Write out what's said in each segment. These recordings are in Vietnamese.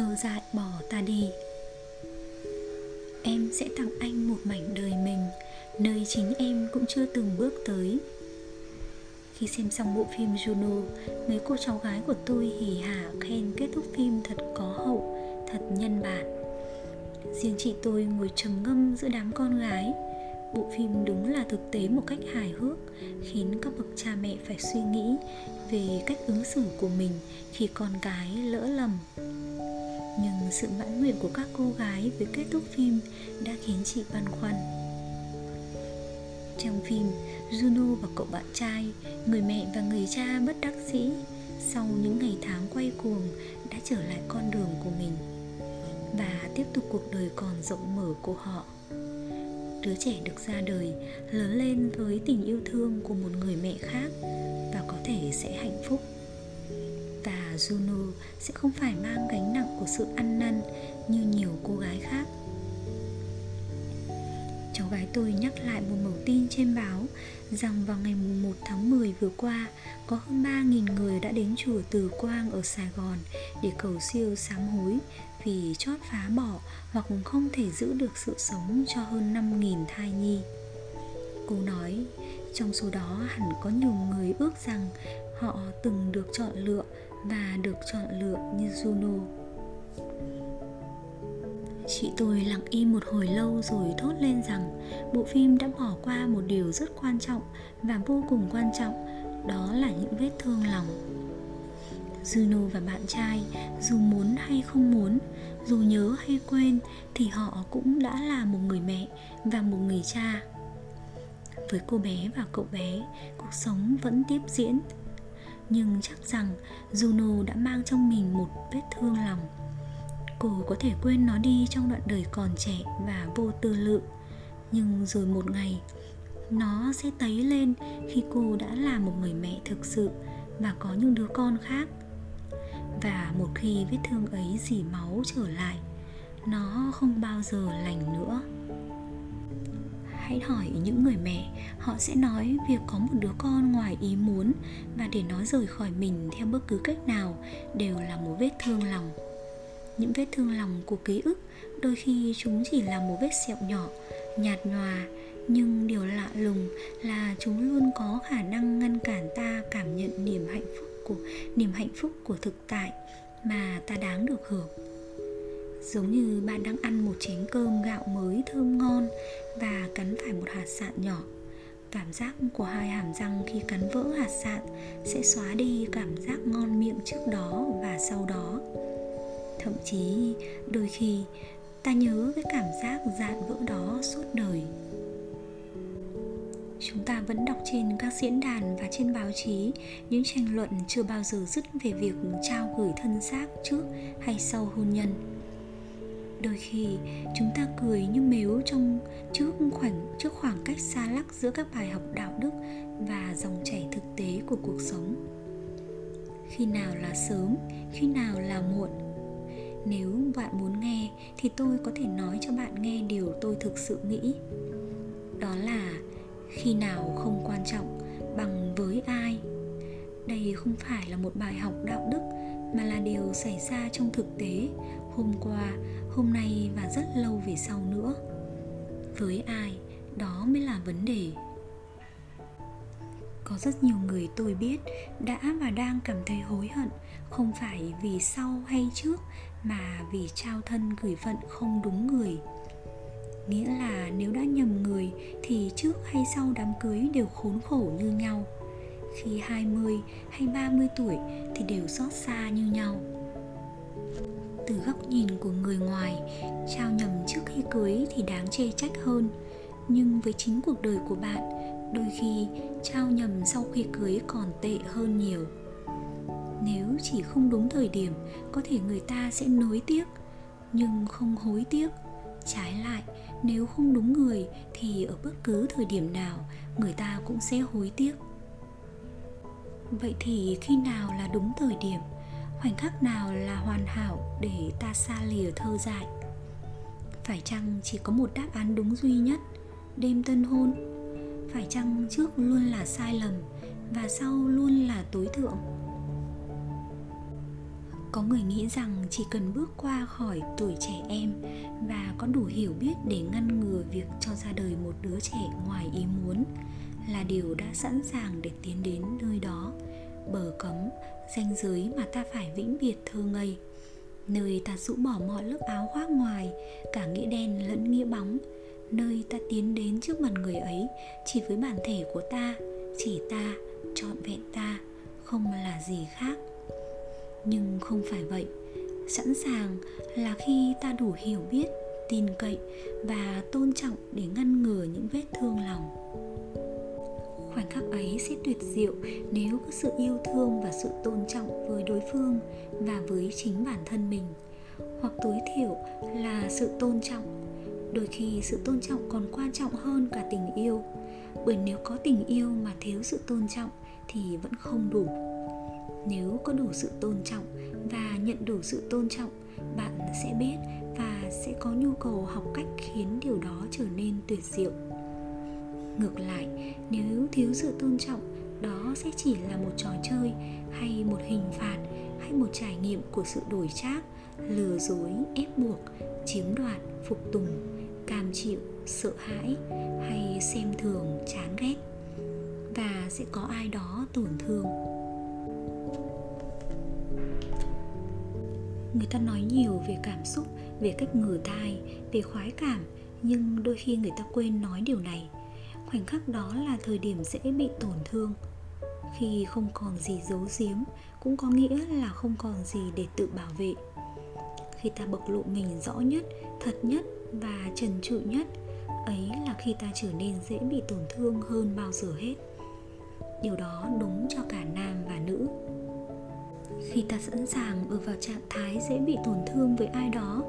thơ dại bỏ ta đi em sẽ tặng anh một mảnh đời mình nơi chính em cũng chưa từng bước tới khi xem xong bộ phim Juno, mấy cô cháu gái của tôi hỉ hả khen kết thúc phim thật có hậu, thật nhân bản. Riêng chị tôi ngồi trầm ngâm giữa đám con gái. Bộ phim đúng là thực tế một cách hài hước, khiến các bậc cha mẹ phải suy nghĩ về cách ứng xử của mình khi con cái lỡ lầm. Nhưng sự mãn nguyện của các cô gái với kết thúc phim đã khiến chị băn khoăn. Trong phim, Juno và cậu bạn trai, người mẹ và người cha bất đắc dĩ sau những ngày tháng quay cuồng đã trở lại con đường của mình và tiếp tục cuộc đời còn rộng mở của họ. Đứa trẻ được ra đời, lớn lên với tình yêu thương của một người mẹ khác và có thể sẽ hạnh phúc. Juno sẽ không phải mang gánh nặng của sự ăn năn như nhiều cô gái khác cháu gái tôi nhắc lại một mẩu tin trên báo rằng vào ngày 1 tháng 10 vừa qua có hơn 3.000 người đã đến chùa Từ Quang ở Sài Gòn để cầu siêu sám hối vì chót phá bỏ hoặc không thể giữ được sự sống cho hơn 5.000 thai nhi. Cô nói, trong số đó hẳn có nhiều người ước rằng họ từng được chọn lựa và được chọn lựa như Juno. Chị tôi lặng im một hồi lâu rồi thốt lên rằng bộ phim đã bỏ qua một điều rất quan trọng và vô cùng quan trọng, đó là những vết thương lòng. Juno và bạn trai dù muốn hay không muốn, dù nhớ hay quên thì họ cũng đã là một người mẹ và một người cha. Với cô bé và cậu bé, cuộc sống vẫn tiếp diễn. Nhưng chắc rằng Juno đã mang trong mình một vết thương lòng. Cô có thể quên nó đi trong đoạn đời còn trẻ và vô tư lự. Nhưng rồi một ngày, nó sẽ tấy lên khi cô đã là một người mẹ thực sự và có những đứa con khác. Và một khi vết thương ấy dỉ máu trở lại, nó không bao giờ lành nữa hãy hỏi những người mẹ, họ sẽ nói việc có một đứa con ngoài ý muốn và để nó rời khỏi mình theo bất cứ cách nào đều là một vết thương lòng. Những vết thương lòng của ký ức đôi khi chúng chỉ là một vết sẹo nhỏ, nhạt nhòa, nhưng điều lạ lùng là chúng luôn có khả năng ngăn cản ta cảm nhận niềm hạnh phúc của, niềm hạnh phúc của thực tại mà ta đáng được hưởng giống như bạn đang ăn một chén cơm gạo mới thơm ngon và cắn phải một hạt sạn nhỏ. Cảm giác của hai hàm răng khi cắn vỡ hạt sạn sẽ xóa đi cảm giác ngon miệng trước đó và sau đó. Thậm chí, đôi khi, ta nhớ cái cảm giác dạn vỡ đó suốt đời. Chúng ta vẫn đọc trên các diễn đàn và trên báo chí những tranh luận chưa bao giờ dứt về việc trao gửi thân xác trước hay sau hôn nhân đôi khi chúng ta cười như mếu trong trước khoảng trước khoảng cách xa lắc giữa các bài học đạo đức và dòng chảy thực tế của cuộc sống. Khi nào là sớm, khi nào là muộn? Nếu bạn muốn nghe, thì tôi có thể nói cho bạn nghe điều tôi thực sự nghĩ. Đó là, khi nào không quan trọng, bằng với ai? Đây không phải là một bài học đạo đức, mà là điều xảy ra trong thực tế hôm qua, hôm nay và rất lâu về sau nữa. Với ai, đó mới là vấn đề. Có rất nhiều người tôi biết đã và đang cảm thấy hối hận, không phải vì sau hay trước mà vì trao thân gửi phận không đúng người. Nghĩa là nếu đã nhầm người thì trước hay sau đám cưới đều khốn khổ như nhau. Khi 20 hay 30 tuổi thì đều xót xa như nhau từ góc nhìn của người ngoài, trao nhầm trước khi cưới thì đáng chê trách hơn. Nhưng với chính cuộc đời của bạn, đôi khi trao nhầm sau khi cưới còn tệ hơn nhiều. Nếu chỉ không đúng thời điểm, có thể người ta sẽ nối tiếc, nhưng không hối tiếc. Trái lại, nếu không đúng người thì ở bất cứ thời điểm nào, người ta cũng sẽ hối tiếc. Vậy thì khi nào là đúng thời điểm? Khoảnh khắc nào là hoàn hảo để ta xa lìa thơ dại? Phải chăng chỉ có một đáp án đúng duy nhất, đêm tân hôn? Phải chăng trước luôn là sai lầm và sau luôn là tối thượng? Có người nghĩ rằng chỉ cần bước qua khỏi tuổi trẻ em và có đủ hiểu biết để ngăn ngừa việc cho ra đời một đứa trẻ ngoài ý muốn là điều đã sẵn sàng để tiến đến nơi đó bờ cấm ranh giới mà ta phải vĩnh biệt thơ ngây. Nơi ta rũ bỏ mọi lớp áo khoác ngoài, cả nghĩa đen lẫn nghĩa bóng. Nơi ta tiến đến trước mặt người ấy, chỉ với bản thể của ta, chỉ ta, trọn vẹn ta, không là gì khác. Nhưng không phải vậy. Sẵn sàng là khi ta đủ hiểu biết, tin cậy và tôn trọng để ngăn ngừa những vết thương lòng khoảnh khắc ấy sẽ tuyệt diệu nếu có sự yêu thương và sự tôn trọng với đối phương và với chính bản thân mình. Hoặc tối thiểu là sự tôn trọng. Đôi khi sự tôn trọng còn quan trọng hơn cả tình yêu, bởi nếu có tình yêu mà thiếu sự tôn trọng thì vẫn không đủ. Nếu có đủ sự tôn trọng và nhận đủ sự tôn trọng, bạn sẽ biết và sẽ có nhu cầu học cách khiến điều đó trở nên tuyệt diệu ngược lại, nếu thiếu sự tôn trọng, đó sẽ chỉ là một trò chơi hay một hình phạt hay một trải nghiệm của sự đổi trác, lừa dối, ép buộc, chiếm đoạt, phục tùng, cam chịu, sợ hãi hay xem thường, chán ghét. Và sẽ có ai đó tổn thương. Người ta nói nhiều về cảm xúc, về cách ngửa thai về khoái cảm, nhưng đôi khi người ta quên nói điều này khoảnh khắc đó là thời điểm dễ bị tổn thương. Khi không còn gì giấu giếm, cũng có nghĩa là không còn gì để tự bảo vệ. Khi ta bộc lộ mình rõ nhất, thật nhất và trần trụi nhất, ấy là khi ta trở nên dễ bị tổn thương hơn bao giờ hết. Điều đó đúng cho cả nam và nữ. Khi ta sẵn sàng ở vào trạng thái dễ bị tổn thương với ai đó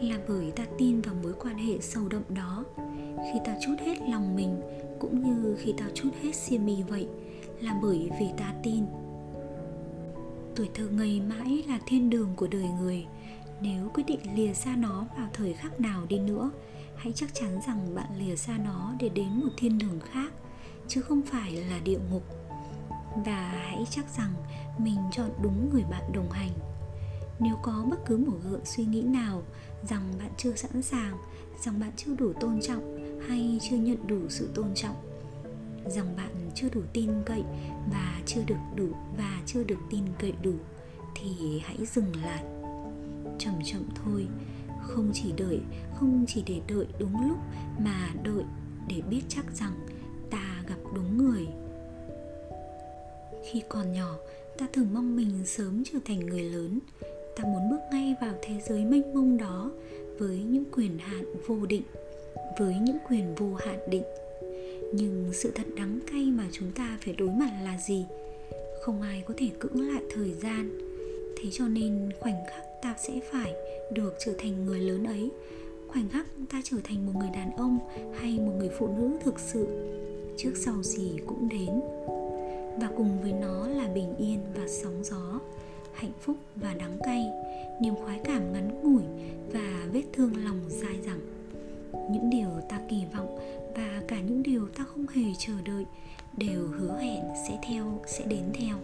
là bởi ta tin vào mối quan hệ sâu đậm đó. Khi ta chút hết lòng mình cũng như khi ta chút hết xiêm mì vậy là bởi vì ta tin. Tuổi thơ ngây mãi là thiên đường của đời người. Nếu quyết định lìa xa nó vào thời khắc nào đi nữa, hãy chắc chắn rằng bạn lìa xa nó để đến một thiên đường khác, chứ không phải là địa ngục. Và hãy chắc rằng mình chọn đúng người bạn đồng hành. Nếu có bất cứ một gợn suy nghĩ nào rằng bạn chưa sẵn sàng, rằng bạn chưa đủ tôn trọng hay chưa nhận đủ sự tôn trọng? Rằng bạn chưa đủ tin cậy và chưa được đủ, và chưa được tin cậy đủ, thì hãy dừng lại. Chậm chậm thôi, không chỉ đợi, không chỉ để đợi đúng lúc mà đợi để biết chắc rằng ta gặp đúng người. Khi còn nhỏ, ta thường mong mình sớm trở thành người lớn. Ta muốn bước ngay vào thế giới mênh mông đó với những quyền hạn vô định với những quyền vô hạn định. Nhưng sự thật đắng cay mà chúng ta phải đối mặt là gì? Không ai có thể cưỡng lại thời gian. Thế cho nên khoảnh khắc ta sẽ phải được trở thành người lớn ấy. Khoảnh khắc ta trở thành một người đàn ông hay một người phụ nữ thực sự, trước sau gì cũng đến. Và cùng với nó là bình yên và sóng gió, hạnh phúc và đắng cay, niềm khoái cảm ngắn ngủi và vết thương lòng dai dẳng những điều ta kỳ vọng và cả những điều ta không hề chờ đợi đều hứa hẹn sẽ theo, sẽ đến theo.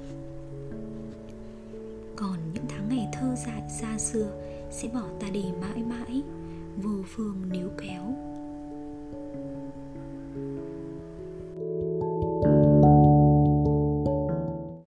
Còn những tháng ngày thơ dại xa xưa sẽ bỏ ta đi mãi mãi, vô phương níu kéo.